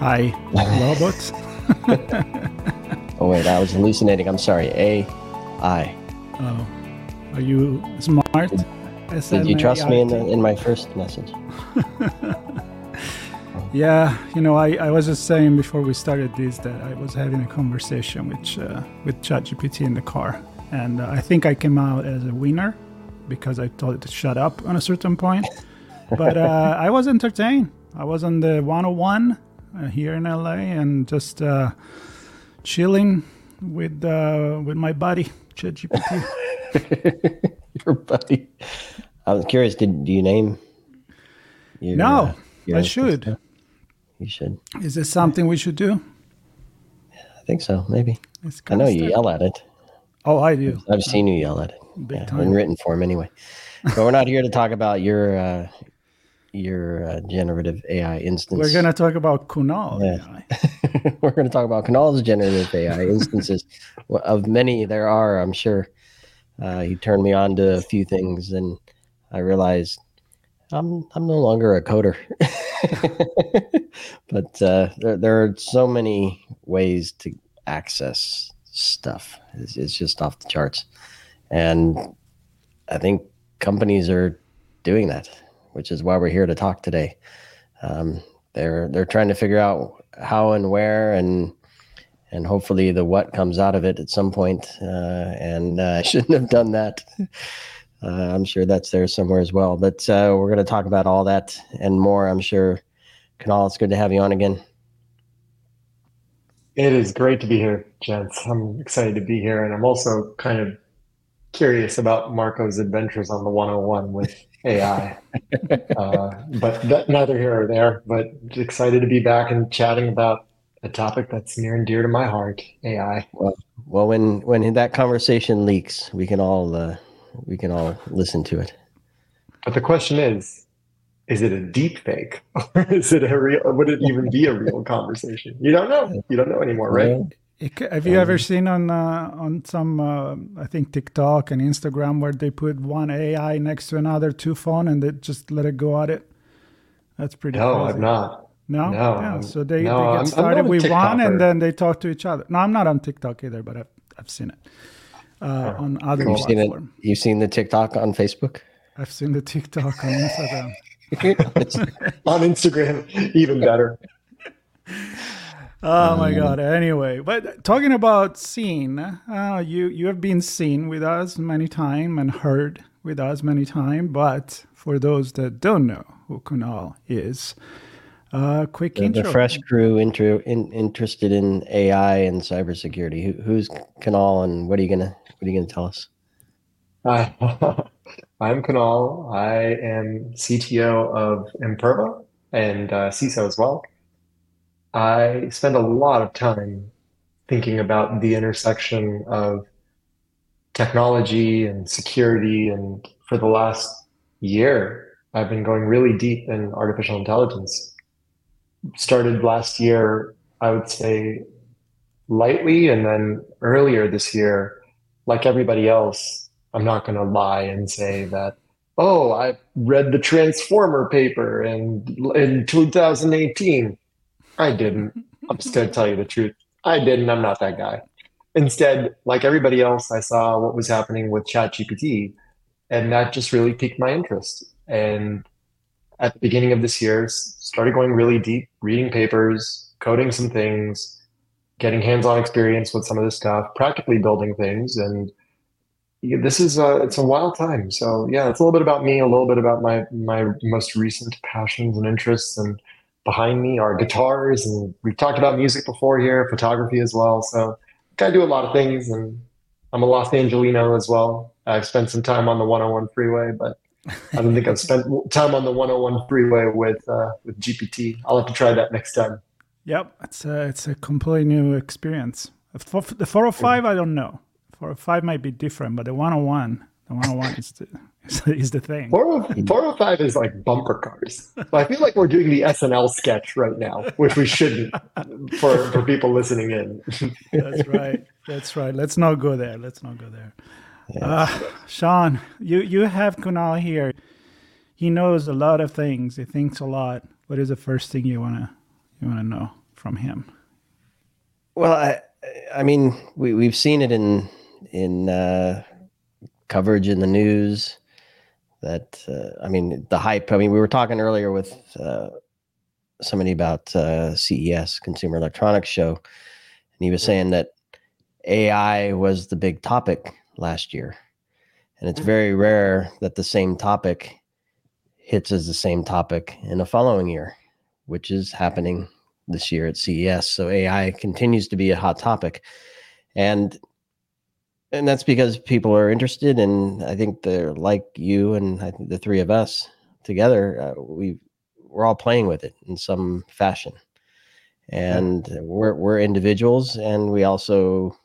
I robots. oh wait, I was hallucinating. I'm sorry. A I. Oh. Are you smart? Did you trust me in, the, in my first message? yeah, you know, I, I was just saying before we started this that I was having a conversation with uh, with ChatGPT in the car, and uh, I think I came out as a winner because I told it to shut up on a certain point. But uh, I was entertained. I was on the 101 uh, here in LA and just uh, chilling with uh, with my buddy ChatGPT. Your buddy. I was curious. Did do you name? Your, no, I should. You should. Is this something we should do? I think so. Maybe. I know you yell at it. Oh, I do. I've seen you yell at it. Big yeah, time. in written form, anyway. but we're not here to talk about your uh, your uh, generative AI instance. We're going to talk about Kunal. Yeah. We're going to talk about Kunal's generative AI instances. of many there are, I'm sure. Uh, he turned me on to a few things, and I realized I'm I'm no longer a coder. but uh, there there are so many ways to access stuff. It's, it's just off the charts, and I think companies are doing that which is why we're here to talk today. Um, they're they're trying to figure out how and where and and hopefully the what comes out of it at some point. Uh, and uh, I shouldn't have done that. Uh, I'm sure that's there somewhere as well. But uh, we're going to talk about all that and more. I'm sure. Kunal, it's good to have you on again. It is great to be here, gents. I'm excited to be here, and I'm also kind of curious about Marco's adventures on the 101 with AI. uh, but that, neither here or there. But excited to be back and chatting about a topic that's near and dear to my heart, AI. Well, well, when when that conversation leaks, we can all uh, we can all listen to it. But the question is, is it a deep fake or is it a real? Would it even be a real conversation? You don't know. You don't know anymore, right? Have you ever seen on uh, on some uh, I think TikTok and Instagram where they put one AI next to another two phone and they just let it go at it? That's pretty. No, crazy. I'm not. No, no. Yeah. So they, no, they get started with one and then they talk to each other. No, I'm not on TikTok either, but I've I've seen it uh, oh. on other you've. Seen You've seen the TikTok on Facebook. I've seen the TikTok on Instagram. on Instagram, even better. Oh my um, God! Anyway, but talking about seen, uh, you you have been seen with us many times and heard with us many times. But for those that don't know who Kunal is, uh, quick the, intro. The fresh crew intro, in, interested in AI and cybersecurity. Who, who's Kunal, and what are you gonna what are you gonna tell us? Hi, I'm Kunal. I am CTO of Imperva and uh, CISO as well. I spend a lot of time thinking about the intersection of technology and security. And for the last year, I've been going really deep in artificial intelligence. Started last year, I would say lightly. And then earlier this year, like everybody else, I'm not going to lie and say that, oh, I read the Transformer paper in, in 2018 I didn't. I'm just going to tell you the truth. I didn't. I'm not that guy. Instead, like everybody else, I saw what was happening with ChatGPT, and that just really piqued my interest. And at the beginning of this year, started going really deep, reading papers, coding some things, getting hands-on experience with some of this stuff, practically building things, and this is a, it's a wild time. So yeah, it's a little bit about me, a little bit about my my most recent passions and interests, and behind me are guitars, and we've talked about music before here, photography as well. So I do a lot of things, and I'm a Los Angelino as well. I've spent some time on the 101 freeway, but I don't think I've spent time on the 101 freeway with uh, with GPT. I'll have to try that next time. Yep, it's a it's a completely new experience. The 405, I don't know. 405 might be different, but the 101, the 101 is the is the thing. 405 is like bumper cars. So I feel like we're doing the SNL sketch right now, which we shouldn't for for people listening in. That's right. That's right. Let's not go there. Let's not go there. Yes. Uh, Sean, you you have Kunal here. He knows a lot of things. He thinks a lot. What is the first thing you wanna you wanna know from him? Well, I I mean we we've seen it in in uh, coverage in the news. That uh, I mean, the hype. I mean, we were talking earlier with uh, somebody about uh, CES, Consumer Electronics Show, and he was saying that AI was the big topic last year, and it's very rare that the same topic hits as the same topic in the following year, which is happening this year at CES. So AI continues to be a hot topic, and and that's because people are interested and i think they're like you and i think the three of us together uh, we we're all playing with it in some fashion and yeah. we're we're individuals and we also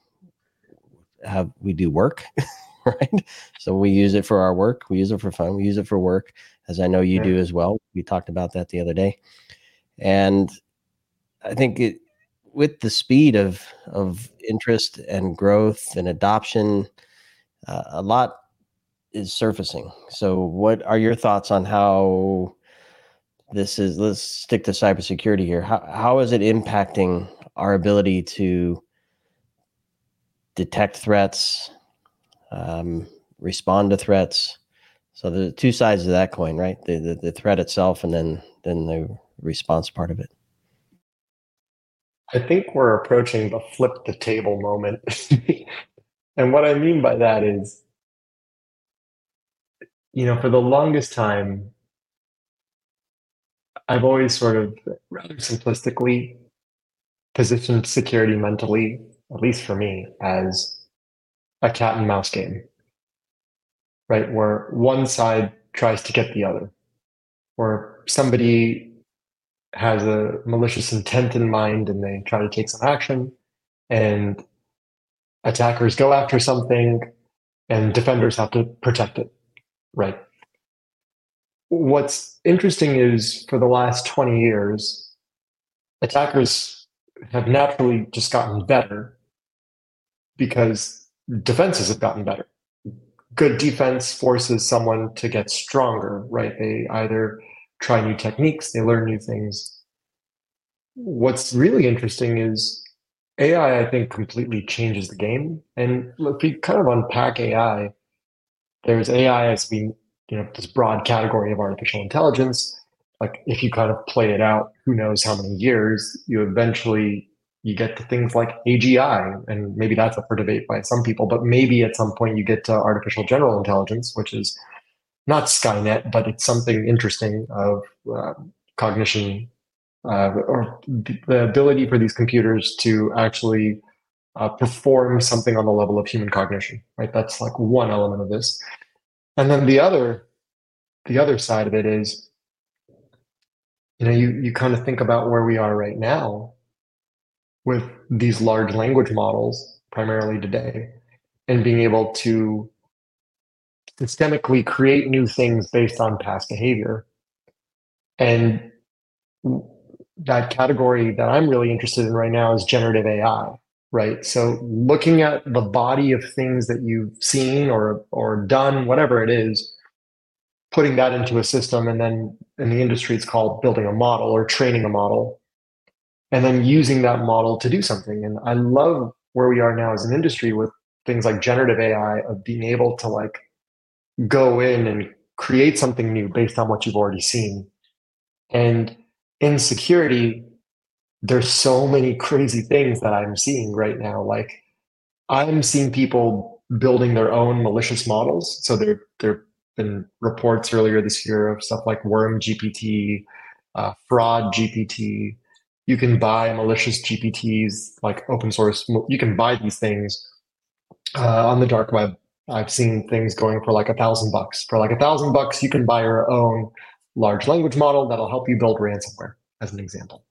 have we do work right so we use it for our work we use it for fun we use it for work as i know you yeah. do as well we talked about that the other day and i think it with the speed of of interest and growth and adoption, uh, a lot is surfacing. So, what are your thoughts on how this is? Let's stick to cybersecurity here. How how is it impacting our ability to detect threats, um, respond to threats? So, the two sides of that coin, right? The, the the threat itself, and then then the response part of it. I think we're approaching the flip the table moment. and what I mean by that is, you know, for the longest time, I've always sort of rather simplistically positioned security mentally, at least for me, as a cat and mouse game, right? Where one side tries to get the other, or somebody has a malicious intent in mind and they try to take some action and attackers go after something and defenders have to protect it right? What's interesting is for the last 20 years attackers have naturally just gotten better because defenses have gotten better. Good defense forces someone to get stronger right? They either try new techniques, they learn new things. What's really interesting is AI, I think, completely changes the game. And if we kind of unpack AI, there's AI as we, you know, this broad category of artificial intelligence. Like if you kind of play it out, who knows how many years, you eventually you get to things like AGI, and maybe that's up for debate by some people, but maybe at some point you get to artificial general intelligence, which is not Skynet, but it's something interesting of uh, cognition uh, or the ability for these computers to actually uh, perform something on the level of human cognition. Right, that's like one element of this, and then the other, the other side of it is, you know, you you kind of think about where we are right now with these large language models, primarily today, and being able to systemically create new things based on past behavior. And that category that I'm really interested in right now is generative AI, right? So looking at the body of things that you've seen or or done, whatever it is, putting that into a system, and then in the industry it's called building a model or training a model, and then using that model to do something. And I love where we are now as an industry with things like generative AI of being able to like go in and create something new based on what you've already seen. And in security, there's so many crazy things that I'm seeing right now. Like I'm seeing people building their own malicious models. So there there've been reports earlier this year of stuff like Worm GPT, uh, Fraud GPT. You can buy malicious GPTs like open source. You can buy these things uh, on the dark web. I've seen things going for like a thousand bucks. For like a thousand bucks, you can buy your own large language model that'll help you build ransomware, as an example.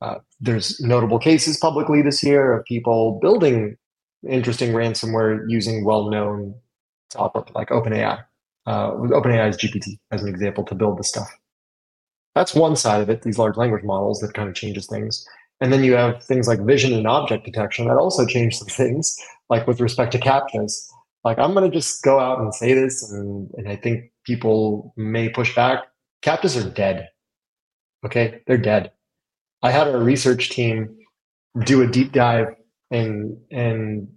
Uh, there's notable cases publicly this year of people building interesting ransomware using well-known software like OpenAI, uh, OpenAI's GPT as an example to build the stuff. That's one side of it, these large language models that kind of changes things. And then you have things like vision and object detection that also change some things, like with respect to CAPTCHAs. Like I'm going to just go out and say this, and, and I think people may push back. CAPTCHAs are dead. Okay, they're dead. I had a research team do a deep dive in in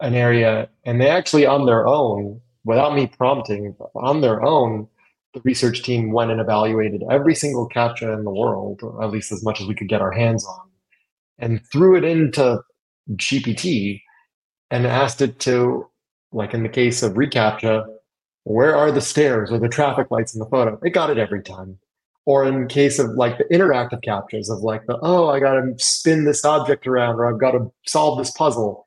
an area, and they actually on their own, without me prompting, on their own, the research team went and evaluated every single CAPTCHA in the world, or at least as much as we could get our hands on, and threw it into GPT and asked it to, like in the case of reCAPTCHA, where are the stairs or the traffic lights in the photo? It got it every time. Or in case of like the interactive CAPTCHAs of like the oh i got to spin this object around or i've got to solve this puzzle.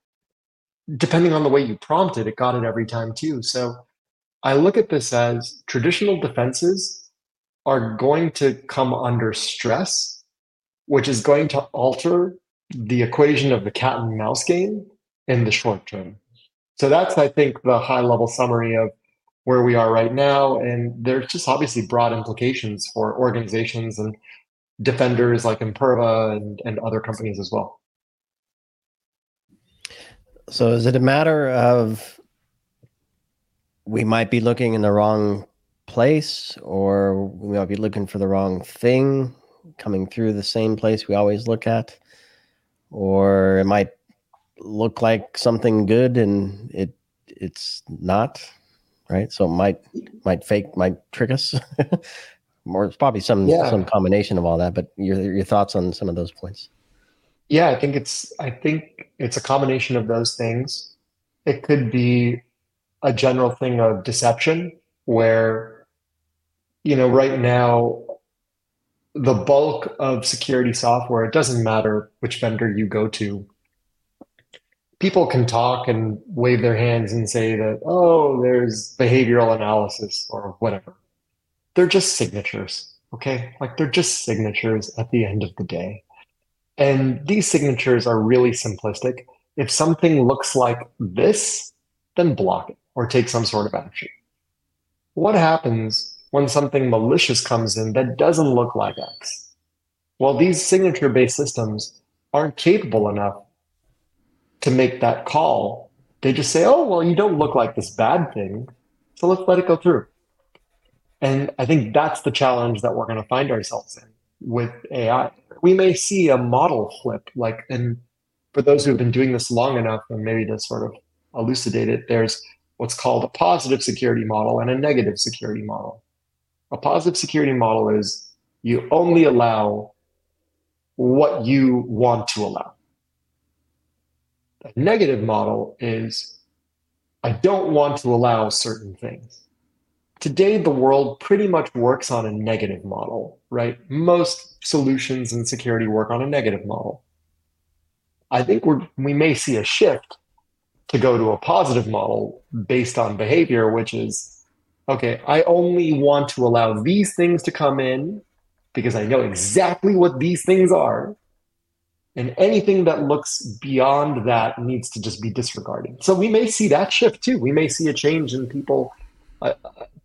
Depending on the way you prompt it it got it every time too. So i look at this as traditional defenses are going to come under stress which is going to alter the equation of the cat and mouse game in the short term so that's i think the high level summary of where we are right now. And there's just obviously broad implications for organizations and defenders like Imperva and, and other companies as well. So is it a matter of we might be looking in the wrong place or we might be looking for the wrong thing coming through the same place we always look at? Or it might look like something good and it it's not? right? So it might might fake might trick us. or it's probably some yeah. some combination of all that. But your your thoughts on some of those points? Yeah, I think it's I think it's a combination of those things. It could be a general thing of deception where you know right now the bulk of security software it doesn't matter which vendor you go to people can talk and wave their hands and say that, oh, there's behavioral analysis or whatever. They're just signatures, okay? Like they're just signatures at the end of the day. And these signatures are really simplistic. If something looks like this, then block it or take some sort of action. What happens when something malicious comes in that doesn't look like X? Well, these signature based systems aren't capable enough to make that call. They just say, oh, well, you don't look like this bad thing. So let's let it go through. And I think that's the challenge that we're going to find ourselves in with AI. We may see a model flip, like, and for those who've been doing this long enough, and maybe to sort of elucidate it, there's what's called a positive security model and a negative security model. A positive security model is you only allow what you want to allow. A negative model is I don't want to allow certain things. Today, the world pretty much works on a negative model, right? Most solutions in security work on a negative model. I think we're, we may see a shift to go to a positive model based on behavior, which is okay, I only want to allow these things to come in because I know exactly what these things are. And anything that looks beyond that needs to just be disregarded. So we may see that shift too. We may see a change in people uh,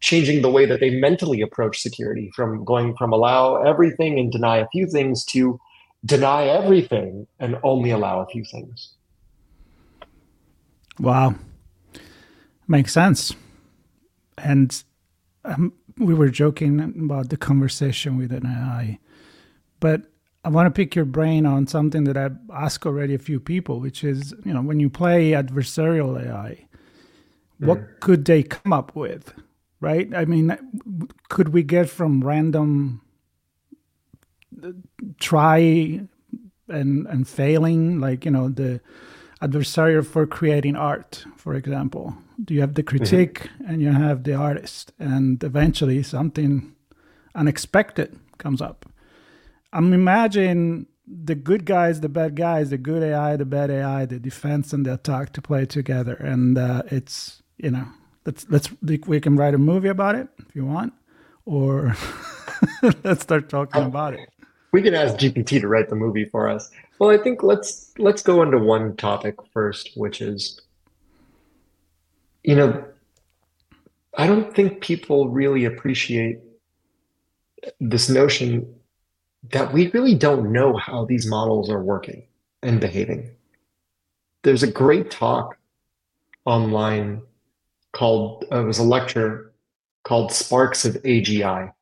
changing the way that they mentally approach security from going from allow everything and deny a few things to deny everything and only allow a few things. Wow. Makes sense. And um, we were joking about the conversation with an AI, but I want to pick your brain on something that I've asked already a few people, which is, you know, when you play adversarial AI, what mm. could they come up with, right? I mean, could we get from random try and and failing like you know the adversarial for creating art for example Do you have the mm-hmm. critique mm-hmm. and you have the artist and eventually something unexpected comes up i'm imagining the good guys the bad guys the good ai the bad ai the defense and the attack to play together and uh, it's you know let's let's we can write a movie about it if you want or let's start talking about it we can ask GPT to write the movie for us. Well, I think let's let's go into one topic first, which is you know, I don't think people really appreciate this notion that we really don't know how these models are working and behaving. There's a great talk online called uh, it was a lecture called Sparks of AGI.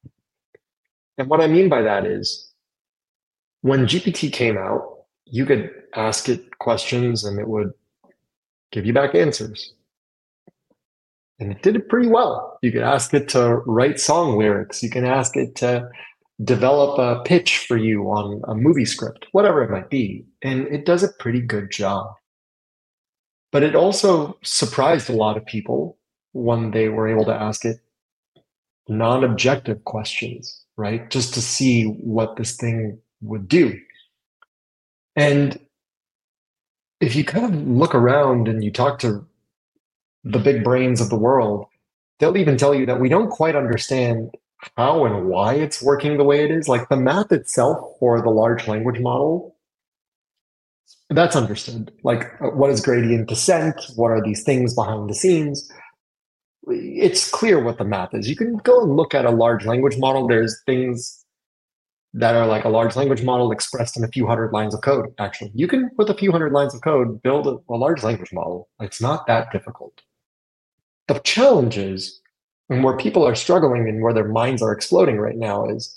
And what I mean by that is when GPT came out, you could ask it questions and it would give you back answers. And it did it pretty well. You could ask it to write song lyrics. You can ask it to develop a pitch for you on a movie script, whatever it might be. And it does a pretty good job. But it also surprised a lot of people when they were able to ask it non objective questions, right? Just to see what this thing would do. And if you kind of look around and you talk to the big brains of the world, they'll even tell you that we don't quite understand how and why it's working the way it is. Like the math itself for the large language model, that's understood. Like uh, what is gradient descent? What are these things behind the scenes? It's clear what the math is. You can go and look at a large language model. There's things that are like a large language model expressed in a few hundred lines of code. Actually, you can, with a few hundred lines of code, build a, a large language model. It's not that difficult. The challenge is, and where people are struggling and where their minds are exploding right now is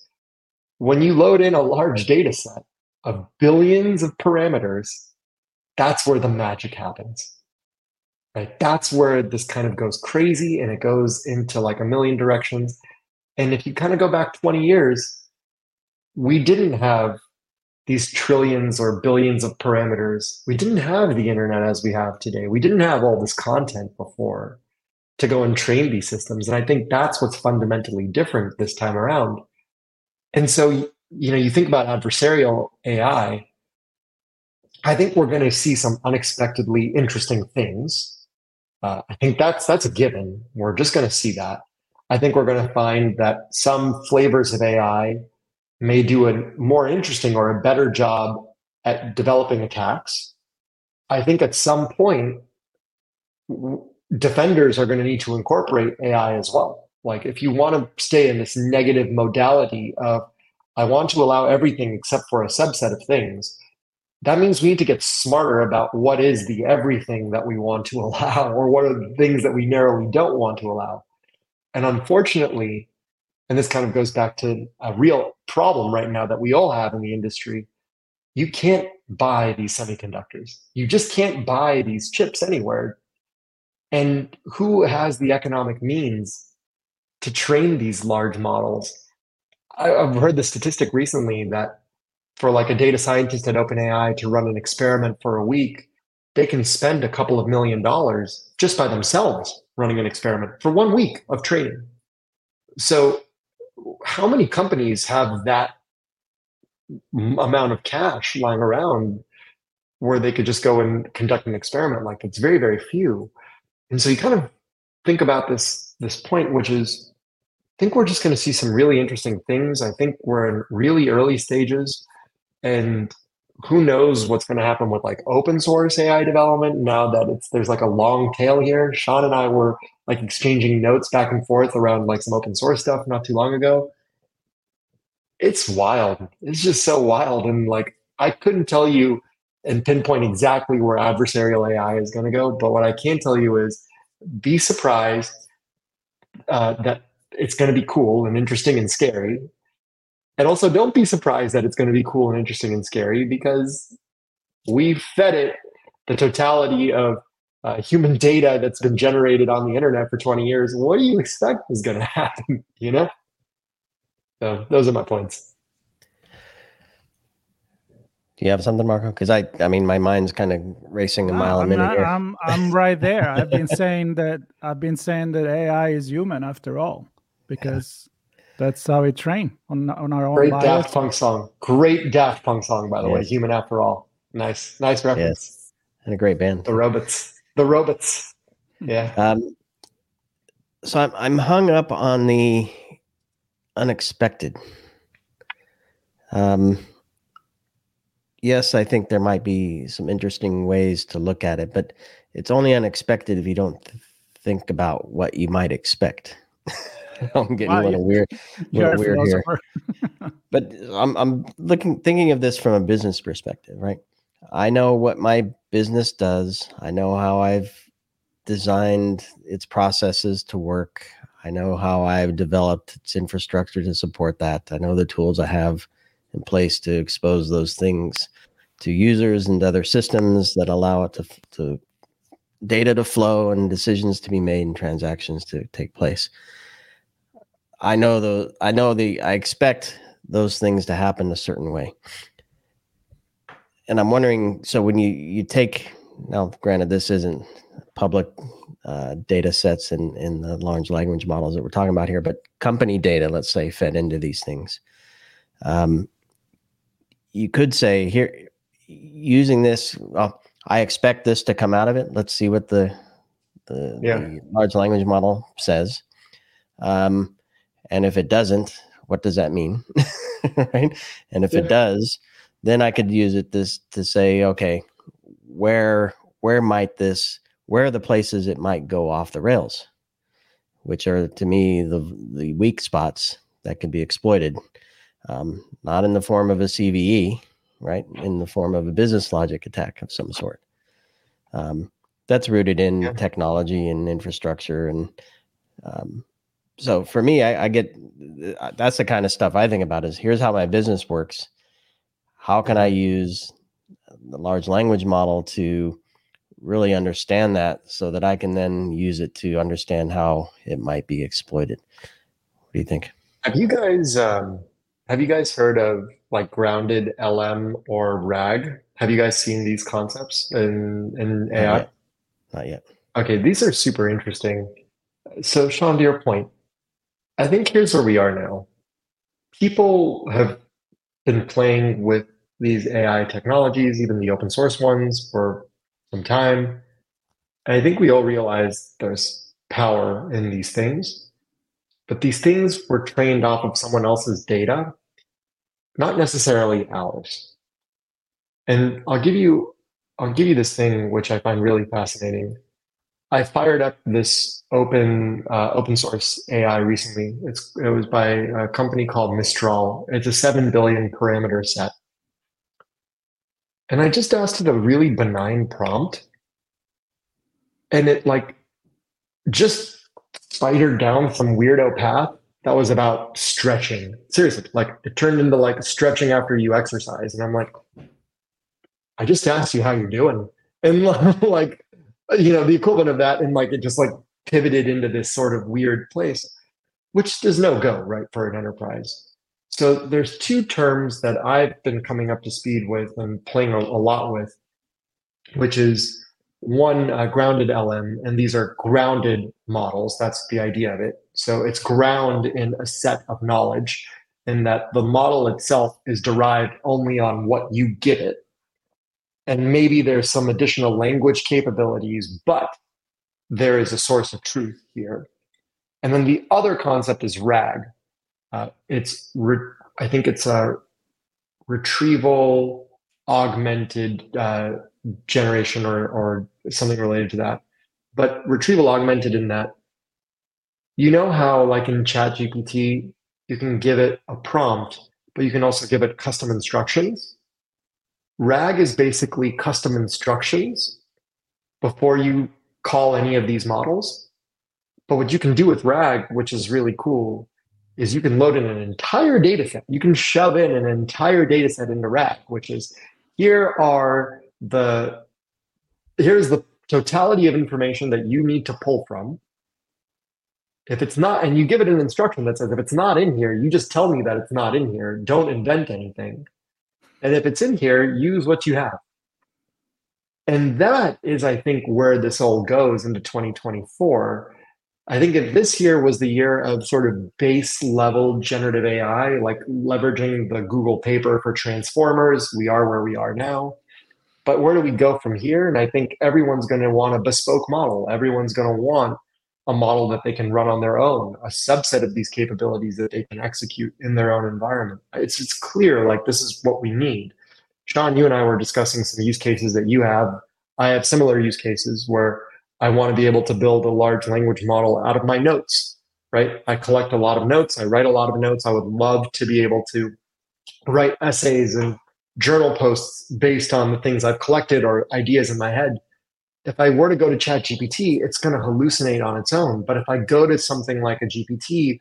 when you load in a large data set of billions of parameters, that's where the magic happens. Right? That's where this kind of goes crazy and it goes into like a million directions. And if you kind of go back 20 years, we didn't have these trillions or billions of parameters. We didn't have the internet as we have today. We didn't have all this content before to go and train these systems. And I think that's what's fundamentally different this time around. And so, you know, you think about adversarial AI, I think we're going to see some unexpectedly interesting things. Uh, I think that's that's a given. We're just going to see that. I think we're going to find that some flavors of AI may do a more interesting or a better job at developing attacks. I think at some point, defenders are going to need to incorporate AI as well. Like if you want to stay in this negative modality of, I want to allow everything except for a subset of things, that means we need to get smarter about what is the everything that we want to allow or what are the things that we narrowly don't want to allow. And unfortunately, and this kind of goes back to a real problem right now that we all have in the industry. You can't buy these semiconductors. You just can't buy these chips anywhere. And who has the economic means to train these large models? I've heard the statistic recently that for like a data scientist at OpenAI to run an experiment for a week, they can spend a couple of million dollars just by themselves running an experiment for one week of training. So how many companies have that amount of cash lying around where they could just go and conduct an experiment like it's very very few and so you kind of think about this this point which is i think we're just going to see some really interesting things i think we're in really early stages and who knows what's going to happen with like open source ai development now that it's there's like a long tail here sean and i were like exchanging notes back and forth around like some open source stuff not too long ago it's wild. It's just so wild. And like, I couldn't tell you and pinpoint exactly where adversarial AI is going to go. But what I can tell you is be surprised uh, that it's going to be cool and interesting and scary. And also, don't be surprised that it's going to be cool and interesting and scary because we fed it the totality of uh, human data that's been generated on the internet for 20 years. What do you expect is going to happen? You know? So those are my points. Do you have something, Marco? Because I, I mean, my mind's kind of racing a No, mile a I'm minute not- here. I'm I'm right there. I've been saying that I've been saying that AI is human after all, because that's how we train on on our own Great bias. Daft Punk song. Great Daft Punk song, by the way. Human After All. Nice, nice reference. and a great band. The robots. The robots. Yeah. Um, so I'm I'm hung up on the unexpected. Um, yes, I think there might be some interesting ways to look at it, but it's only unexpected if you don't th- think about what you might expect. I'm getting Wow, a little weird, little weird here but I'm I'm looking thinking of this from a business perspective, right? I know what my business does. I know how I've designed its processes to work. I know how I've developed its infrastructure to support that. I know the tools I have in place to expose those things to users and other systems that allow it to to data to flow and decisions to be made and transactions to take place. I know the I know the I expect those things to happen a certain way. And I'm wondering so when you you take now granted this isn't public uh, data sets in in the large language models that we're talking about here but company data let's say fed into these things um, you could say here using this well, I expect this to come out of it. Let's see what the the, Yeah. the large language model says. Um, and if it doesn't what does that mean? Right? And if Yeah. it does then i could use it this to say okay where where might this where are the places it might go off the rails? Which are to me the the weak spots that can be exploited um, not in the form of a cve right? In the form of a business logic attack of some sort. Um, that's rooted in Yeah. technology and infrastructure and um, so for me I, I get uh, that's the kind of stuff i think about is here's how my business works. How can i use the large language model to really understand that so that i can then use it to understand how it might be exploited? What do you think? Have you guys um have you guys heard of like grounded LM or RAG? Have you guys seen these concepts in in Not AI? yet. not yet Okay, these are super interesting. So, Sean, to your point, I think here's where we are now. People have been playing with these AI technologies, even the open source ones, for some time. And I think we all realize there's power in these things. But these things were trained off of someone else's data, not necessarily ours. And I'll give you I'll give you this thing which I find really fascinating. I fired up this open uh, open source AI recently. It's it was by a company called Mistral. It's a seven billion parameter set, and I just asked it a really benign prompt, and it like just spidered down some weirdo path that was about stretching. Seriously, like it turned into like stretching after you exercise, and I'm like, I just asked you how you're doing, and like you know the equivalent of that and like it just like pivoted into this sort of weird place which does no go right for an enterprise. So there's two terms that i've been coming up to speed with and playing a, a lot with which is one uh, grounded lm and these are grounded models that's the idea of it so it's ground in a set of knowledge in that the model itself is derived only on what you give it and maybe there's some additional language capabilities, but there is a source of truth here. And then the other concept is RAG. Uh, it's re- I think it's a retrieval augmented uh, generation or or something related to that. But retrieval augmented in that, you know how like in Chat GPT, you can give it a prompt, but you can also give it custom instructions. RAG is basically custom instructions before you call any of these models. But what you can do with RAG, which is really cool, is you can load in an entire data set. You can shove in an entire data set into RAG, which is here are the here's the totality of information that you need to pull from. If it's not, and you give it an instruction that says, if it's not in here, you just tell me that it's not in here. Don't invent anything. And if it's in here, use what you have. And that is, I think, where this all goes into 2024. I think if this year was the year of sort of base level generative AI, like leveraging the Google paper for transformers, we are where we are now. But where do we go from here? And I think everyone's going to want a bespoke model. Everyone's going to want a model that they can run on their own, a subset of these capabilities that they can execute in their own environment. It's it's clear like this is what we need. Sean, you and I were discussing some use cases that you have. I have similar use cases where I want to be able to build a large language model out of my notes, right? I collect a lot of notes, I write a lot of notes. I would love to be able to write essays and journal posts based on the things I've collected or ideas in my head if I were to go to ChatGPT, it's going to hallucinate on its own. But if I go to something like a GPT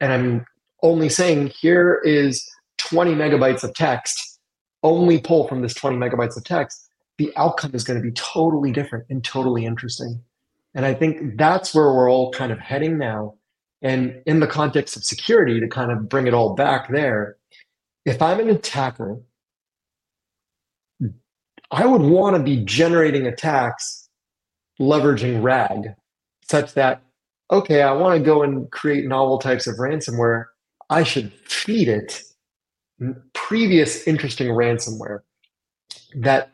and I'm only saying, here is 20 megabytes of text, only pull from this 20 megabytes of text, the outcome is going to be totally different and totally interesting. And I think that's where we're all kind of heading now. And in the context of security, to kind of bring it all back there, if I'm an attacker, I would want to be generating attacks leveraging RAG such that, okay, I want to go and create novel types of ransomware. I should feed it previous interesting ransomware that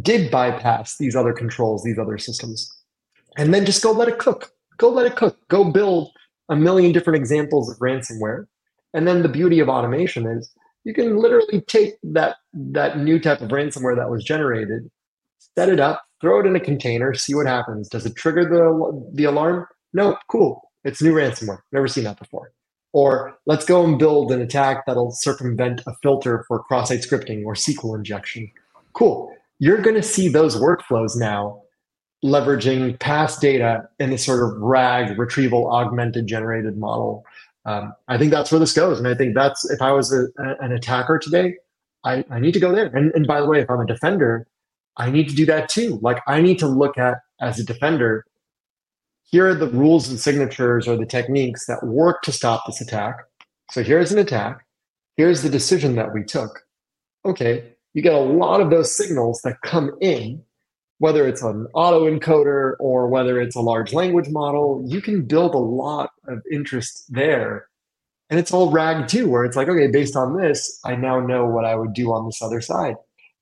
did bypass these other controls, these other systems. And then just go let it cook. Go let it cook. Go build a million different examples of ransomware. And then the beauty of automation is you can literally take that that new type of ransomware that was generated, set it up, throw it in a container, see what happens. Does it trigger the, the alarm? No, cool. It's new ransomware. Never seen that before. Or let's go and build an attack that'll circumvent a filter for cross-site scripting or SQL injection. Cool. You're going to see those workflows now leveraging past data in this sort of RAG retrieval augmented generated model. Um, I think that's where this goes. And I think that's if I was a, a, an attacker today, I, I need to go there. And, and by the way, if I'm a defender, I need to do that too. Like I need to look at as a defender, here are the rules and signatures or the techniques that work to stop this attack. So here's an attack. Here's the decision that we took. Okay, you get a lot of those signals that come in, whether it's an autoencoder or whether it's a large language model, you can build a lot of interest there. And it's all RAG too, where it's like, okay, based on this, I now know what I would do on this other side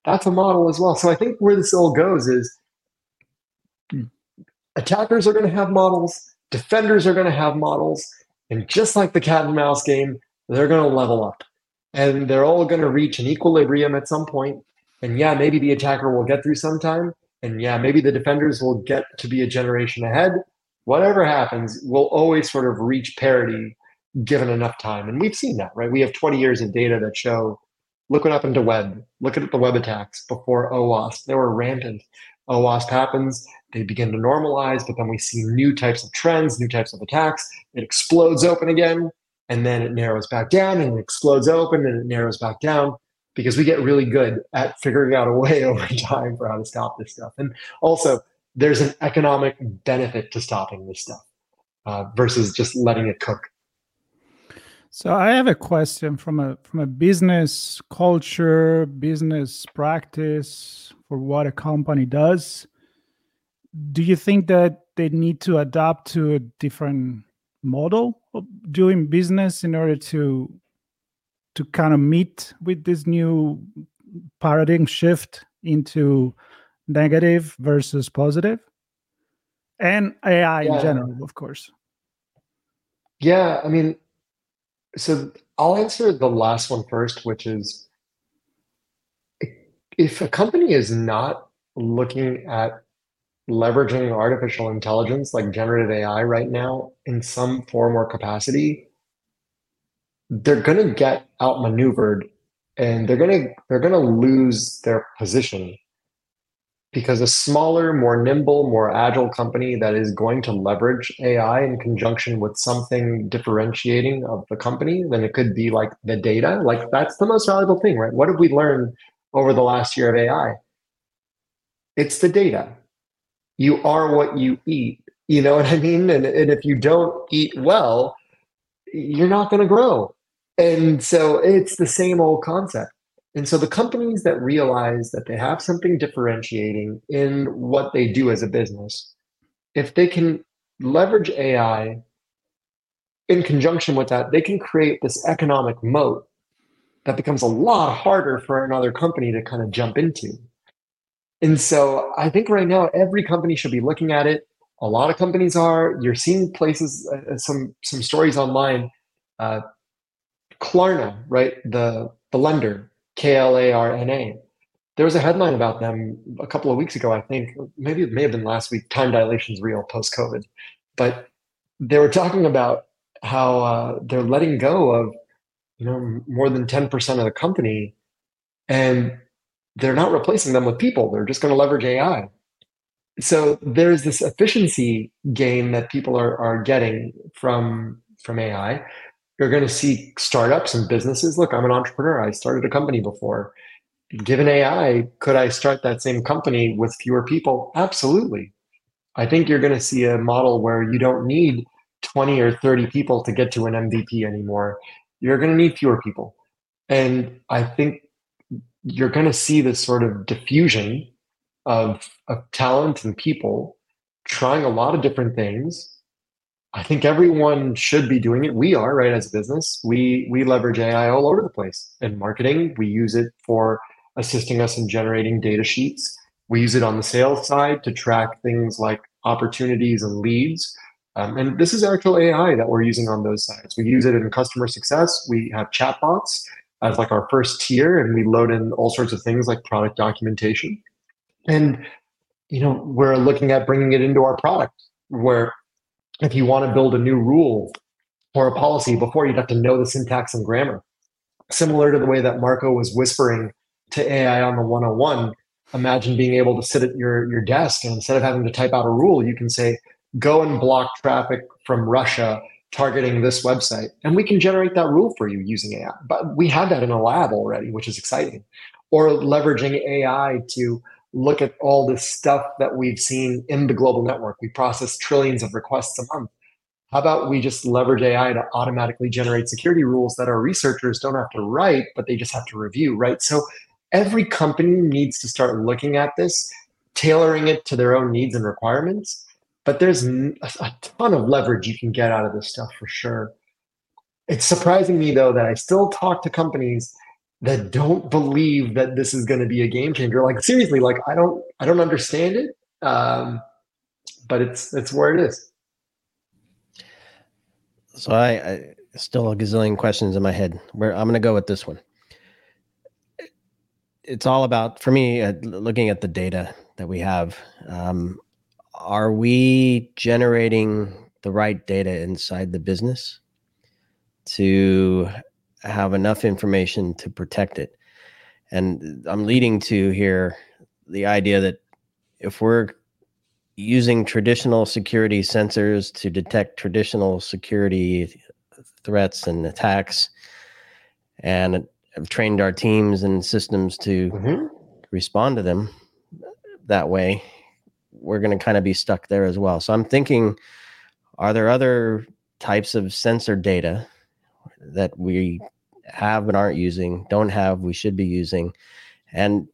that's a model as well. So I think where this all goes is attackers are going to have models, defenders are going to have models, and just like the cat and mouse game, they're going to level up. And they're all going to reach an equilibrium at some point. And yeah, maybe the attacker will get through sometime. And yeah, maybe the defenders will get to be a generation ahead. Whatever happens, we'll always sort of reach parity given enough time. And we've seen that, right? We have 20 years of data that show Look what happened to web. Look at the web attacks before OWASP. They were rampant. OWASP happens, they begin to normalize, but then we see new types of trends, new types of attacks. It explodes open again, and then it narrows back down, and it explodes open, and it narrows back down because we get really good at figuring out a way over time for how to stop this stuff. And also, there's an economic benefit to stopping this stuff uh, versus just letting it cook. So I have a question from a from a business culture, business practice for what a company does. Do you think that they need to adapt to a different model of doing business in order to to kind of meet with this new paradigm shift into negative versus positive and AI yeah. in general, of course? Yeah, I mean, so I'll answer the last one first, which is if a company is not looking at leveraging artificial intelligence like generative AI right now in some form or capacity, they're going to get outmaneuvered and they're going to they're going to lose their position because a smaller, more nimble, more agile company that is going to leverage AI in conjunction with something differentiating of the company, then it could be like the data. Like that's the most valuable thing, right? What have we learned over the last year of AI? It's the data. You are what you eat. You know what I mean? And, and if you don't eat well, you're not going to grow. And so it's the same old concept. And so the companies that realize that they have something differentiating in what they do as a business, if they can leverage AI in conjunction with that, they can create this economic moat that becomes a lot harder for another company to kind of jump into. And so I think right now every company should be looking at it. A lot of companies are. You're seeing places, uh, uh some some stories online. Uh, Klarna, right? The the lender, K L A R N A. There was a headline about them a couple of weeks ago. I think maybe it may have been last week. Time dilation is real post COVID, but they were talking about how uh, they're letting go of you know more than 10% of the company and they're not replacing them with people they're just going to leverage ai so there's this efficiency gain that people are, are getting from from ai you're going to see startups and businesses. Look i'm an entrepreneur. I started a company before. Given ai could i start that same company with fewer people? Absolutely. I think you're going to see a model where you don't need 20 or 30 people to get to an mvp anymore. You're going to need fewer people. And I think you're going to see this sort of diffusion of, of talent and people trying a lot of different things. I think everyone should be doing it. We are, right, as a business. We we leverage AI all over the place. In marketing, we use it for assisting us in generating data sheets. We use it on the sales side to track things like opportunities and leads. Um, and this is actual AI that we're using on those sides. We use it in customer success. We have chatbots as like our first tier, and we load in all sorts of things like product documentation. And you know, we're looking at bringing it into our product, where if you want to build a new rule or a policy, before you'd have to know the syntax and grammar. Similar to the way that Marco was whispering to AI on the 101, imagine being able to sit at your, your desk and instead of having to type out a rule, you can say, go and block traffic from Russia targeting this website. And we can generate that rule for you using AI. But we have that in a lab already, which is exciting. Or leveraging AI to look at all this stuff that we've seen in the global network. We process trillions of requests a month. How about we just leverage AI to automatically generate security rules that our researchers don't have to write, but they just have to review, right? So every company needs to start looking at this, tailoring it to their own needs and requirements but there's a ton of leverage you can get out of this stuff for sure. It's surprising me though that I still talk to companies that don't believe that this is going to be a game changer. Like seriously, like I don't, I don't understand it, um, but it's it's where it is. So I, I still a gazillion questions in my head. Where I'm going to go with this one. It's all about for me uh, looking at the data that we have. Um, are we generating the right data inside the business to have enough information to protect it? And I'm leading to here the idea that if we're using traditional security sensors to detect traditional security threats and attacks and have trained our teams and systems to mm-hmm. respond to them that way we're going to kind of be stuck there as well. So I'm thinking, are there other types of sensor data that we have but aren't using, don't have, we should be using? And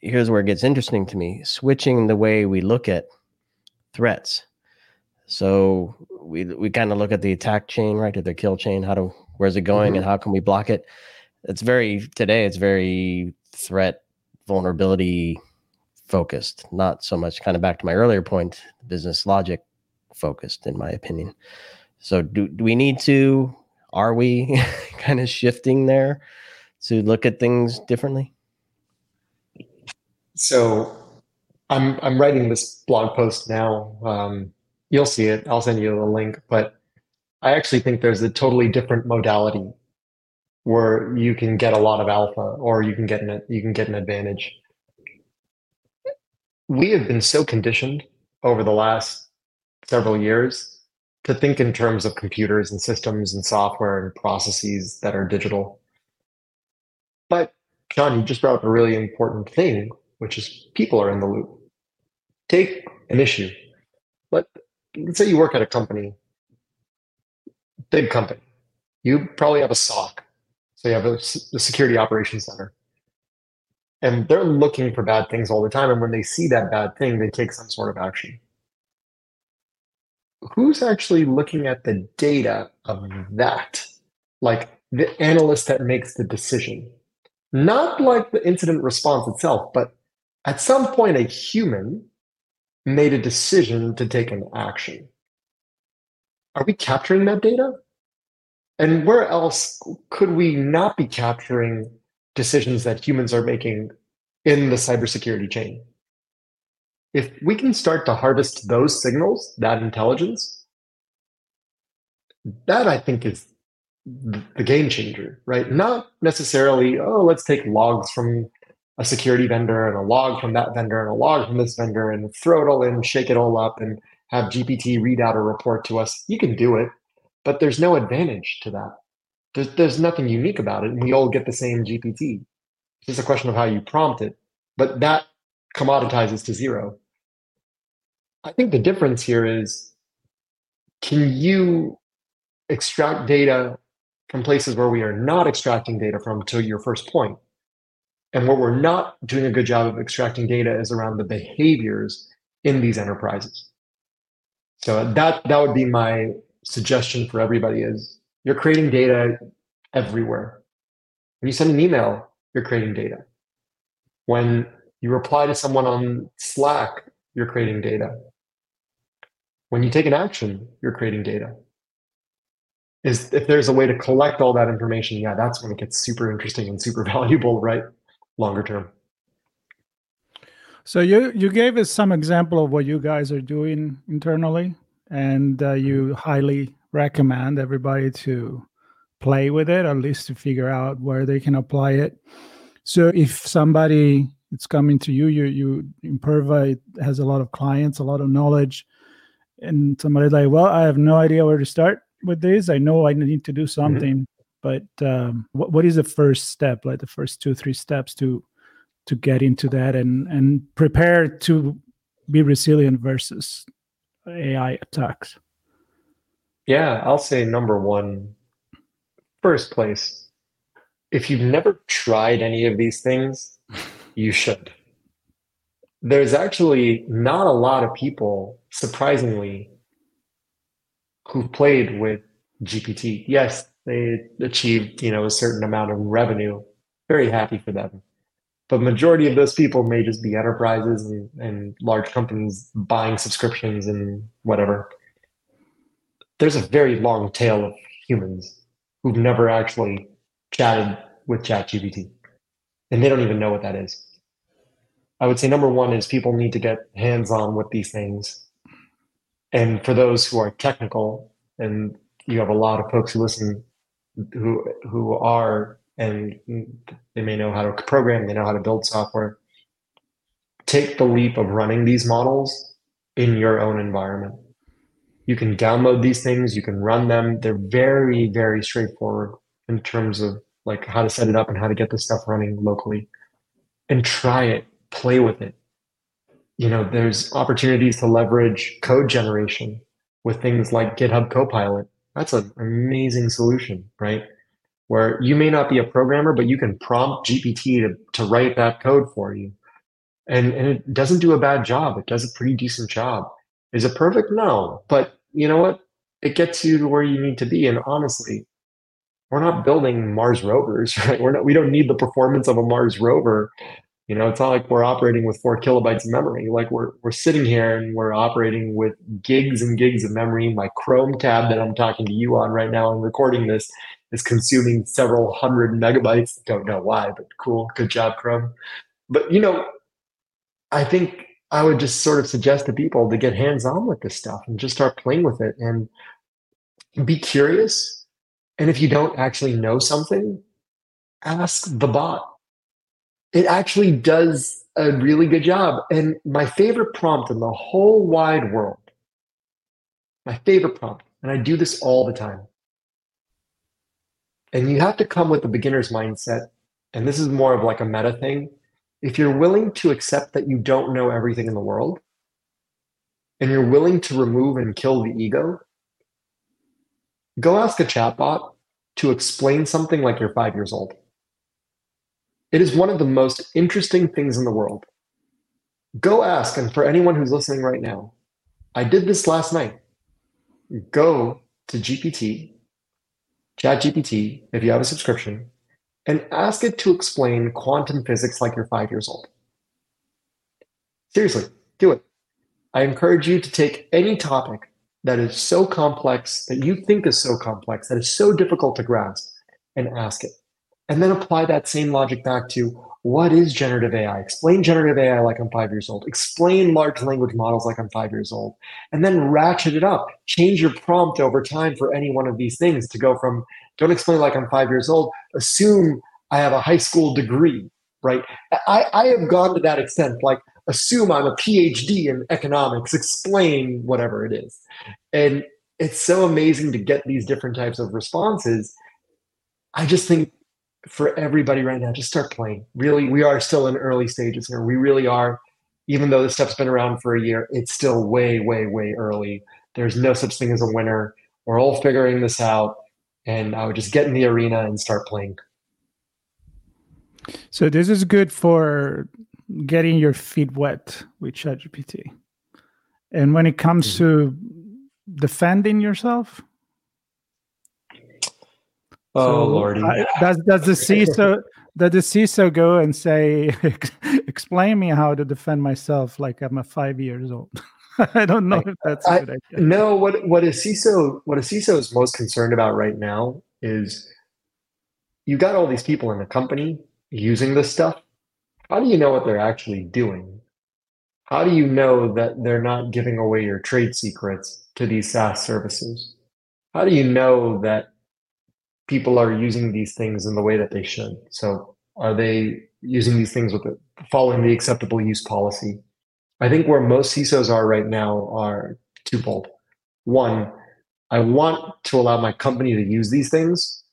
here's where it gets interesting to me switching the way we look at threats. So we we kind of look at the attack chain, right, at the kill chain. How do where's it going, mm-hmm. and how can we block it? It's very today. It's very threat vulnerability focused, not so much kind of back to my earlier point, business logic focused, in my opinion. So, do, do we need to, are we kind of shifting there to look at things differently? So, I'm, I'm writing this blog post now. Um, you'll see it. I'll send you the link. But I actually think there's a totally different modality where you can get a lot of alpha or you can get an, you can get an advantage we have been so conditioned over the last several years to think in terms of computers and systems and software and processes that are digital. But Sean, you just brought up a really important thing, which is people are in the loop. Take an issue. Let, let's say you work at a company, big company. You probably have a SOC. So you have a, the security operations center. and they're looking for bad things all the time. And when they see that bad thing, they take some sort of action. Who's actually looking at the data of that? Like the analyst that makes the decision, not like the incident response itself, but at some point, a human made a decision to take an action. Are we capturing that data? And where else could we not be capturing decisions that humans are making in the cybersecurity chain? If we can start to harvest those signals, that intelligence, that I think is the game changer, right? Not necessarily, oh, let's take logs from a security vendor and a log from that vendor and a log from this vendor and throw it all in, shake it all up, and have GPT read out a report to us. You can do it, but there's no advantage to that. There's, there's nothing unique about it. And we all get the same GPT. It's just a question of how you prompt it. But that commoditizes to zero. I think the difference here is can you extract data from places where we are not extracting data from to your first point? And what we're not doing a good job of extracting data is around the behaviors in these enterprises. So that that would be my suggestion for everybody is you're creating data everywhere. When you send an email, you're creating data. When you reply to someone on Slack, you're creating data. When you take an action, you're creating data. Is if there's a way to collect all that information, yeah, that's when it gets super interesting and super valuable, right? Longer term. So you you gave us some example of what you guys are doing internally, and uh, you mm-hmm. highly recommend everybody to play with it, at least to figure out where they can apply it. So if somebody it's coming to you, you you Imperva has a lot of clients, a lot of knowledge, and somebody like, well, I have no idea where to start with this. I know I need to do mm-hmm. something, mm-hmm. but um, what what is the first step, like the first two three steps to to get into that and and prepare to be resilient versus AI attacks? Yeah, I'll say number one, first place. If you've never tried any of these things, you should. There's actually not a lot of people, surprisingly, who've played with GPT. Yes, they achieved, you know, a certain amount of revenue. Very happy for them. But majority of those people may just be enterprises and, and large companies buying subscriptions and whatever there's a very long tail of humans who've never actually chatted with ChatGPT, and they don't even know what that is. I would say number one is people need to get hands on with these things. And for those who are technical, and you have a lot of folks who listen who who are and they may know how to program, they know how to build software. Take the leap of running these models in your own environment. You can download these things, you can run them. They're very, very straightforward in terms of like how to set it up and how to get this stuff running locally. And try it, play with it. You know, there's opportunities to leverage code generation with things like GitHub Copilot. That's an amazing solution, right? Where you may not be a programmer, but you can prompt GPT to, to write that code for you. And, and it doesn't do a bad job. It does a pretty decent job. Is it perfect? No. But you know what? It gets you to where you need to be. And honestly, we're not building Mars rovers, right? We're not, we don't need the performance of a Mars rover. You know, it's not like we're operating with four kilobytes of memory. Like we're we're sitting here and we're operating with gigs and gigs of memory. My Chrome tab that I'm talking to you on right now and recording this is consuming several hundred megabytes. Don't know why, but cool. Good job, Chrome. But you know, I think I would just sort of suggest to people to get hands on with this stuff and just start playing with it and be curious. And if you don't actually know something, ask the bot. It actually does a really good job. And my favorite prompt in the whole wide world, my favorite prompt, and I do this all the time. And you have to come with a beginner's mindset. And this is more of like a meta thing if you're willing to accept that you don't know everything in the world and you're willing to remove and kill the ego, go ask a chatbot to explain something like you're five years old. It is one of the most interesting things in the world. Go ask, and for anyone who's listening right now, I did this last night. Go to GPT, Chat GPT, if you have a subscription, and ask it to explain quantum physics like you're five years old. Seriously, do it. I encourage you to take any topic that is so complex, that you think is so complex, that is so difficult to grasp, and ask it. And then apply that same logic back to what is generative AI? Explain generative AI like I'm five years old. Explain large language models like I'm five years old. And then ratchet it up. Change your prompt over time for any one of these things to go from don't explain like I'm five years old, assume I have a high school degree, right? I, I have gone to that extent. Like, assume I'm a PhD in economics, explain whatever it is. And it's so amazing to get these different types of responses. I just think for everybody right now, just start playing. Really, we are still in early stages here. We really are, even though this stuff's been around for a year, it's still way, way, way early. There's no such thing as a winner. We're all figuring this out. And I would just get in the arena and start playing. So this is good for getting your feet wet with ChatGPT. And when it comes mm-hmm. to defending yourself, oh so lordy, uh, does does the CISO does the CISO go and say, "Explain me how to defend myself like I'm a five years old"? I don't know if that's I, No, what what a CISO what a CISO is most concerned about right now is you got all these people in the company using this stuff how do you know what they're actually doing? How do you know that they're not giving away your trade secrets to these SaaS services? How do you know that people are using these things in the way that they should? So, are they using these things with the, following the acceptable use policy? I think where most CISOs are right now are twofold. One, I want to allow my company to use these things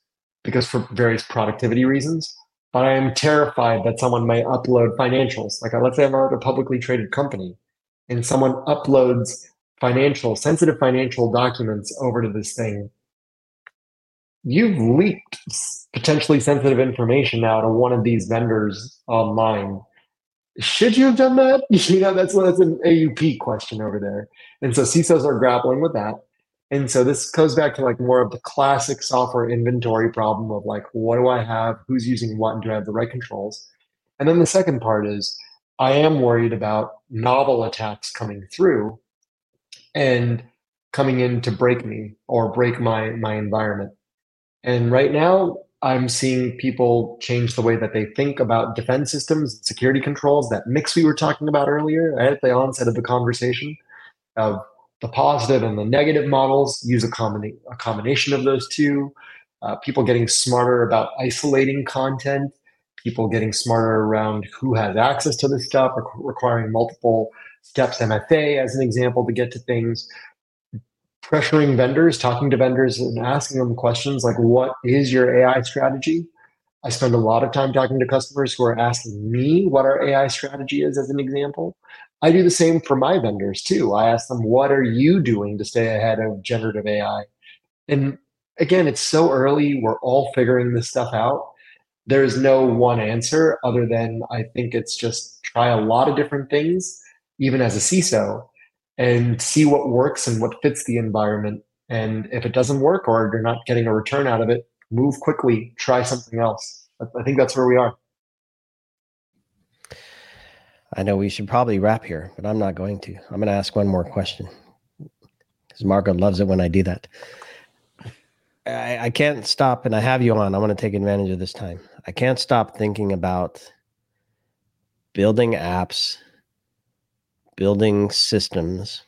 because for various productivity reasons but I am terrified that someone may upload financials. Like, let's say I'm a publicly traded company and someone uploads financial, sensitive financial documents over to this thing. You've leaked potentially sensitive information now to one of these vendors online. Should you have done that? You know, that's, that's an AUP question over there. And so CISOs are grappling with that. And so this goes back to like more of the classic software inventory problem of like, what do I have? Who's using what? And do I have the right controls? And then the second part is I am worried about novel attacks coming through and coming in to break me or break my my environment. And right now I'm seeing people change the way that they think about defense systems, security controls, that mix we were talking about earlier at the onset of the conversation of the positive and the negative models use a, combina- a combination of those two. Uh, people getting smarter about isolating content, people getting smarter around who has access to this stuff, requiring multiple steps MFA as an example to get to things. Pressuring vendors, talking to vendors and asking them questions like, what is your AI strategy? I spend a lot of time talking to customers who are asking me what our AI strategy is, as an example. I do the same for my vendors too. I ask them, what are you doing to stay ahead of generative AI? And again, it's so early. We're all figuring this stuff out. There's no one answer other than I think it's just try a lot of different things, even as a CISO, and see what works and what fits the environment. And if it doesn't work or you're not getting a return out of it, move quickly, try something else. I think that's where we are. I know we should probably wrap here, but I'm not going to. I'm going to ask one more question because Marco loves it when I do that. I, I can't stop, and I have you on. I want to take advantage of this time. I can't stop thinking about building apps, building systems,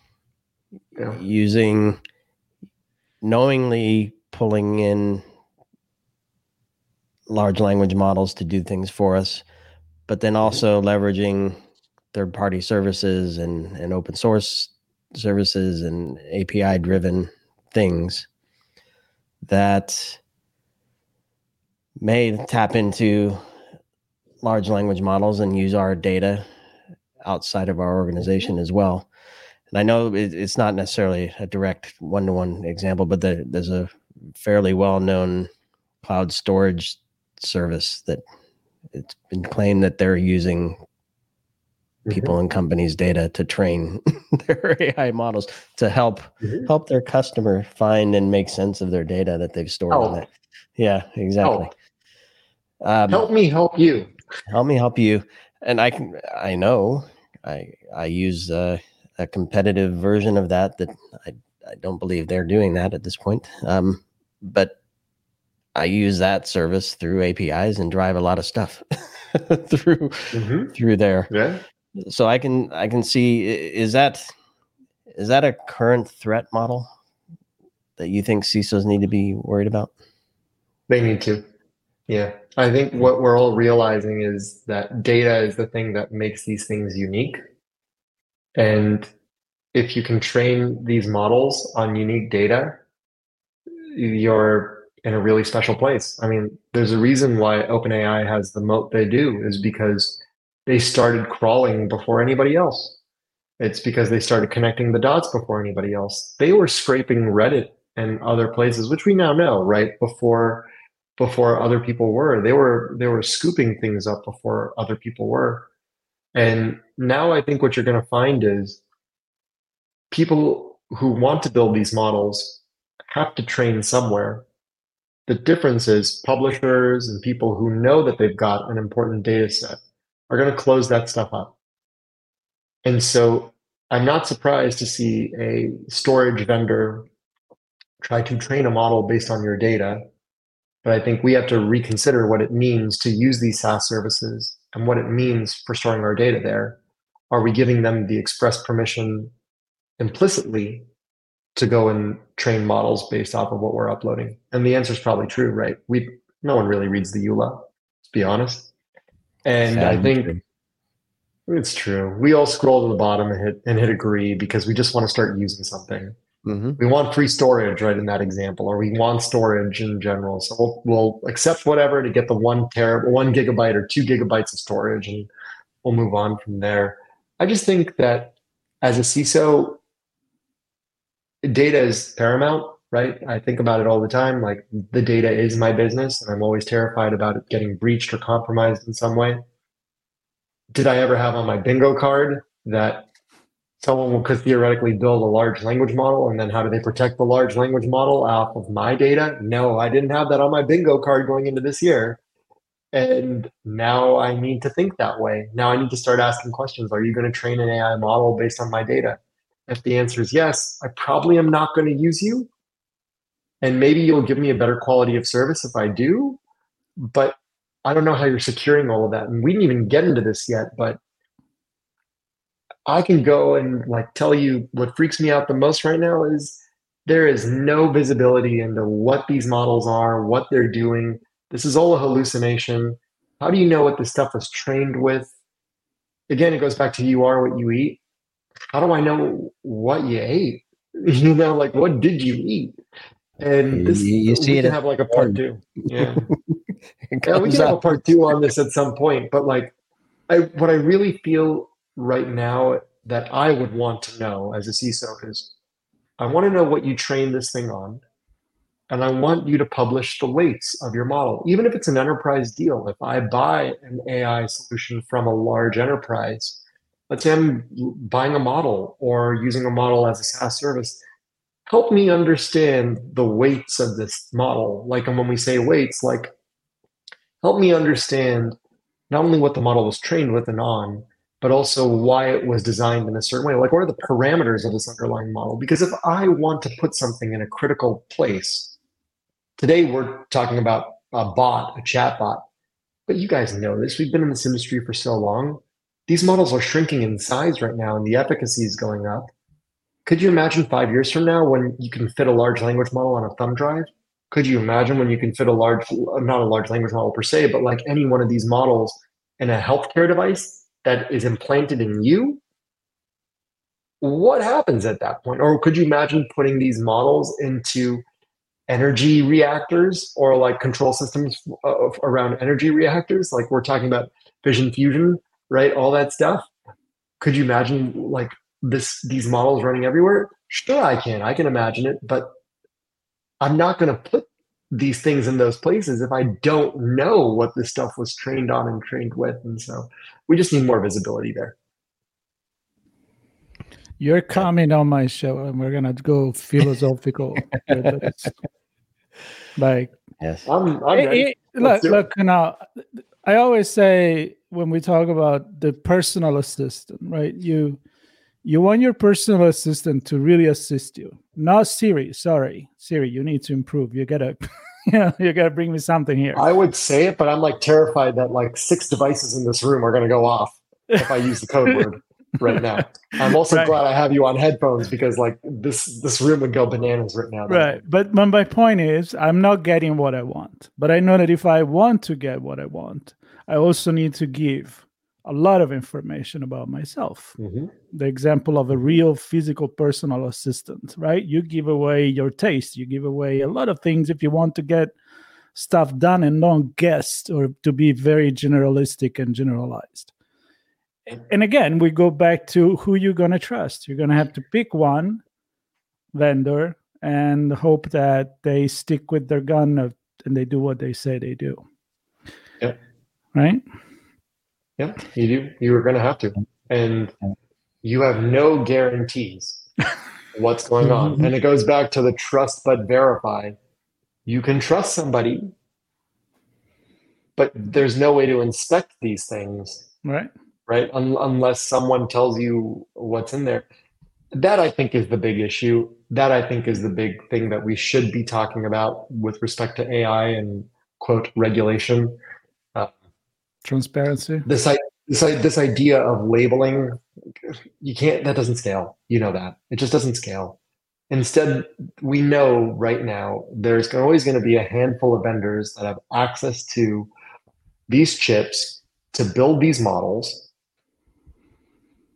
yeah. using knowingly pulling in large language models to do things for us, but then also leveraging third party services and, and open source services and API driven things that may tap into large language models and use our data outside of our organization as well. And I know it's not necessarily a direct one to one example, but there's a fairly well known cloud storage service that it's been claimed that they're using people and companies' data to train their AI models to help Mhm. help their customer find and make sense of their data that they've stored on it. Yeah, exactly. Um, Help me help you. help me help you and i can i know i i use uh, a competitive version of that that i i don't believe they're doing that at this point um but i use that service through apis and drive a lot of stuff through Mhm. through there Yeah. so i can i can see is that is that a current threat model that you think cisos need to be worried about They need to. Yeah. I think what we're all realizing is that data is the thing that makes these things unique. And if you can train these models on unique data, you're in a really special place. I mean, there's a reason why OpenAI has the moat they do, is because they started crawling before anybody else. It's because they started connecting the dots before anybody else. They were scraping Reddit and other places, which we now know, right? Before before other people were. They were they were scooping things up before other people were. And now I think what you're going to find is people who want to build these models have to train somewhere. The difference is publishers and people who know that they've got an important data set are going to close that stuff up. And so I'm not surprised to see a storage vendor try to train a model based on your data. But I think we have to reconsider what it means to use these SaaS services and what it means for storing our data there. Are we giving them the express permission implicitly to go and train models based off of what we're uploading? And the answer is probably true, right? We no one really reads the EULA, to be honest. And I think true. it's true. We all scroll to the bottom and hit and hit agree because we just want to start using something. Mhm. We want free storage, right? In that example, or we want storage in general. So we'll, we'll accept whatever to get the one tera, one gigabyte or two gigabytes of storage, and we'll move on from there. I just think that as a CISO, data is paramount, right? I think about it all the time. Like the data is my business, and I'm always terrified about it getting breached or compromised in some way. Did I ever have on my bingo card that someone could theoretically build a large language model and then how do they protect the large language model off of my data? No i didn't have that on my bingo card going into this year. And now i need to think that way. Now i need to start asking questions. Are you going to train an ai model based on my data? If the answer is yes i probably am not going to use you. And maybe you'll give me a better quality of service if i do but i don't know how you're securing all of that. And we didn't even get into this yet but I can go and like tell you what freaks me out the most right now is there is no visibility into what these models are, what they're doing. This is all a hallucination. How do you know what this stuff was trained with? Again, it goes back to you are what you eat. How do I know what you ate? You know, like what did you eat? And this You- you see we can have like a part two. Yeah. Yeah, we can have a part two on this at some point, but like I what I really feel right now that I would want to know as a CISO is I want to know what you train this thing on. And I want you to publish the weights of your model, even if it's an enterprise deal. If I buy an AI solution from a large enterprise, let's say I'm buying a model or using a model as a SaaS service, help me understand the weights of this model. Like, and when we say weights, like, help me understand not only what the model was trained with and on, but also why it was designed in a certain way. Like, what are the parameters of this underlying model? Because if I want to put something in a critical place, today we're talking about a bot, a chat bot, but you guys know this. We've been in this industry for so long. These models are shrinking in size right now, and the efficacy is going up. Could you imagine five years from now when you can fit a large language model on a thumb drive? Could you imagine when you can fit a large, not a large language model per se, but like any one of these models in a healthcare device that is implanted in you? What happens at that point? Or could you imagine putting these models into energy reactors or like control systems uh, around energy reactors? Like we're talking about fission fusion, right? All that stuff. Could you imagine like this these models running everywhere? Sure, I can. I can imagine it, but I'm not going to put these things in those places if I don't know what this stuff was trained on and trained with. And so we just need more visibility there. You're coming on my show and we're gonna go philosophical. like Yes. I'm, I'm it- ready. it- Let's look, do it. look now I always say when we talk about the personal assistant, right? You you want your personal assistant to really assist you. Not Siri, sorry. Siri, you need to improve. You gotta you know, you gotta bring me something here. I would say it, but I'm like terrified that like six devices in this room are going to go off if I use the code word right now. I'm also Right. glad I have you on headphones because like this this room would go bananas right now. Right. But, but my point is, I'm not getting what I want. But I know that if I want to get what I want, I also need to give a lot of information about myself. Mhm. The example of a real physical personal assistant, right? You give away your taste, you give away a lot of things if you want to get stuff done and don't guess or to be very generalistic and generalized. And again, we go back to who you're going to trust. You're going to have to pick one vendor and hope that they stick with their gun and they do what they say they do. Yeah. Right? Yeah, you do. You are going to have to, and you have no guarantees what's going on. And it goes back to the trust but verify. You can trust somebody, but there's no way to inspect these things, Right? right? Un- unless someone tells you what's in there. That I think is the big issue. That I think is the big thing that we should be talking about with respect to AI and quote regulation. Transparency. this i- this this idea of labeling you can't that doesn't scale. You know that. It just doesn't scale. Instead we know right now there's always going to be a handful of vendors that have access to these chips to build these models.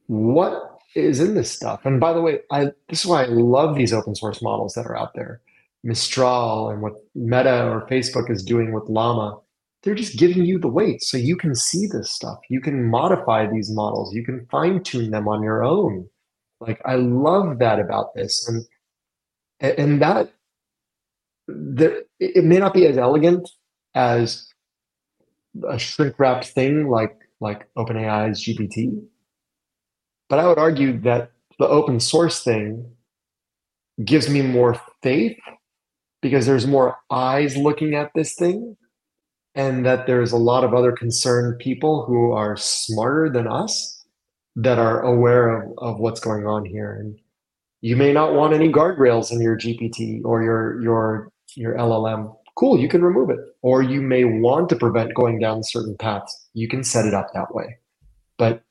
What is in this stuff? And by the way i this is why i love these open source models that are out there. Mistral and what meta or facebook is doing with llama they're just giving you the weights so you can see this stuff. You can modify these models. You can fine tune them on your own. Like i love that about this. And and that it may not be as elegant as a shrink wrapped thing like like openai's gpt but i would argue that the open source thing gives me more faith because there's more eyes looking at this thing and that there's a lot of other concerned people who are smarter than us that are aware of, of what's going on here. And you may not want any guardrails in your gpt or your your your llm cool you can remove it. Or you may want to prevent going down certain paths. You can set it up that way. But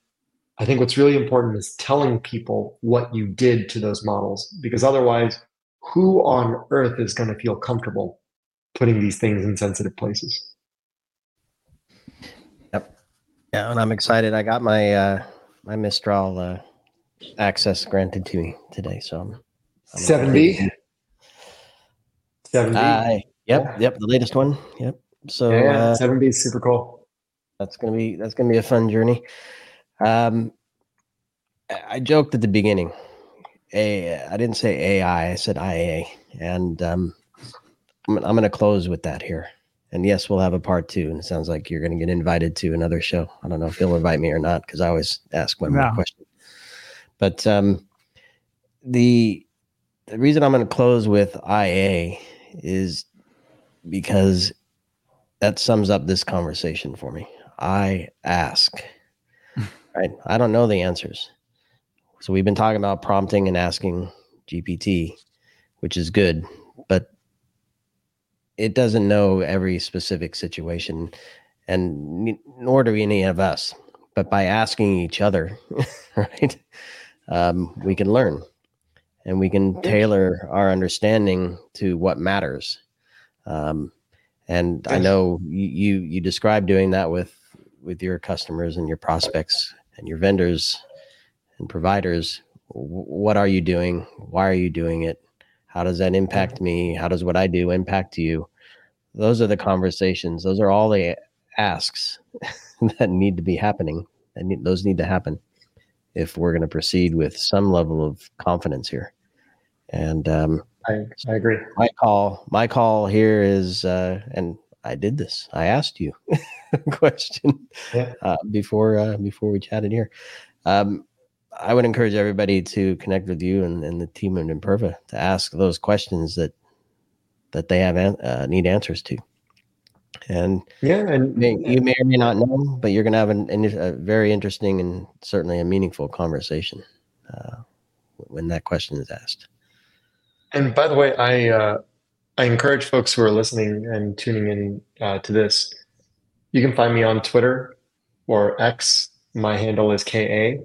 i think what's really important is telling people what you did to those models because otherwise who on earth is going to feel comfortable putting these things in sensitive places Yeah, and I'm excited. I got my uh my Mistral uh access granted to me today, so I'm, I'm 7B? 7B. Uh, yep, yep, the latest one. Yep. So yeah, uh, 7B is super cool. that's gonna be that's gonna be a fun journey. Um, I I joked at the beginning. A, I didn't say AI. I said IA, and um, I'm, I'm gonna close with that here. And yes, we'll have a part two. And it sounds like you're gonna get invited to another show. I don't know if you'll invite me or not because I always ask one more question. But um, the the reason I'm gonna close with IA is because that sums up this conversation for me. I ask, right? I don't know the answers. So we've been talking about prompting and asking GPT, which is good, but it doesn't know every specific situation, and nor do any of us. But by asking each other, right, um, we can learn and we can tailor our understanding to what matters. Um, and I know you, you you describe doing that with with your customers and your prospects and your vendors and providers. What are you doing? Why are you doing it? How does that impact me? How does what I do impact you? Those are the conversations. Those are all the asks that need to be happening. And need, those need to happen if we're going to proceed with some level of confidence here. And um, I, I agree. My call, my call here is, uh, and I did this. I asked you a question Yeah. uh, before uh, before we chatted here. Um, I would encourage everybody to connect with you and, and the team at Imperva to ask those questions that that they have an, uh, need answers to. And Yeah, and may, you may or may not know, but you're going to have an, an, a very interesting and certainly a meaningful conversation uh, when that question is asked. And by the way, I uh, I encourage folks who are listening and tuning in uh, to this. You can find me on Twitter or X. My handle is KA.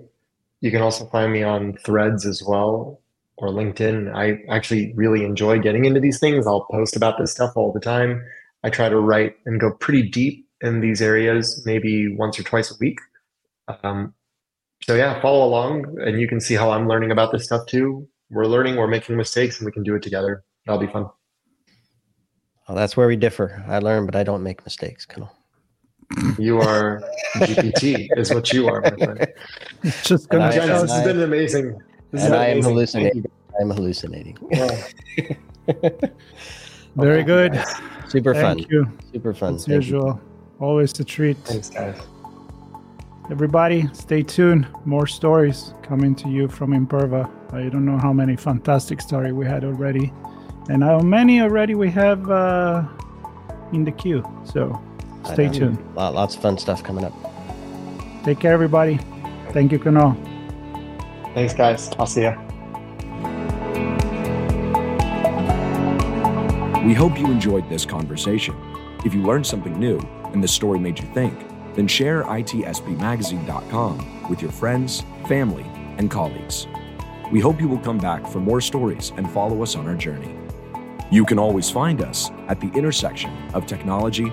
You can also find me on Threads as well or LinkedIn. I actually really enjoy getting into these things. I'll post about this stuff all the time. I try to write and go pretty deep in these areas, maybe once or twice a week. Um, so yeah, follow along and you can see how I'm learning about this stuff too. We're learning, we're making mistakes, and we can do it together. That'll be fun. Well, that's where we differ. I learn, but I don't make mistakes. Kunal. You are GPT, is what you are, my friend. It's just gonna I- Guys, show this has been amazing. This And I am hallucinating. I'm hallucinating. you. very Okay, good. guys. Super fun. Thank you. Super fun. As Thank you. usual, always a treat. Thanks, guys. Everybody, stay tuned. More stories coming to you from Imperva. I don't know how many fantastic stories we had already, and how many already we have uh, in the queue. So I stay know. tuned. Lot- Lots of fun stuff coming up. Take care, everybody. Thank you, Kunal. Thanks, guys. I'll see you. We hope you enjoyed this conversation. If you learned something new and the story made you think, then share itspmagazine.com with your friends, family, and colleagues. We hope you will come back for more stories and follow us on our journey. You can always find us at the intersection of technology,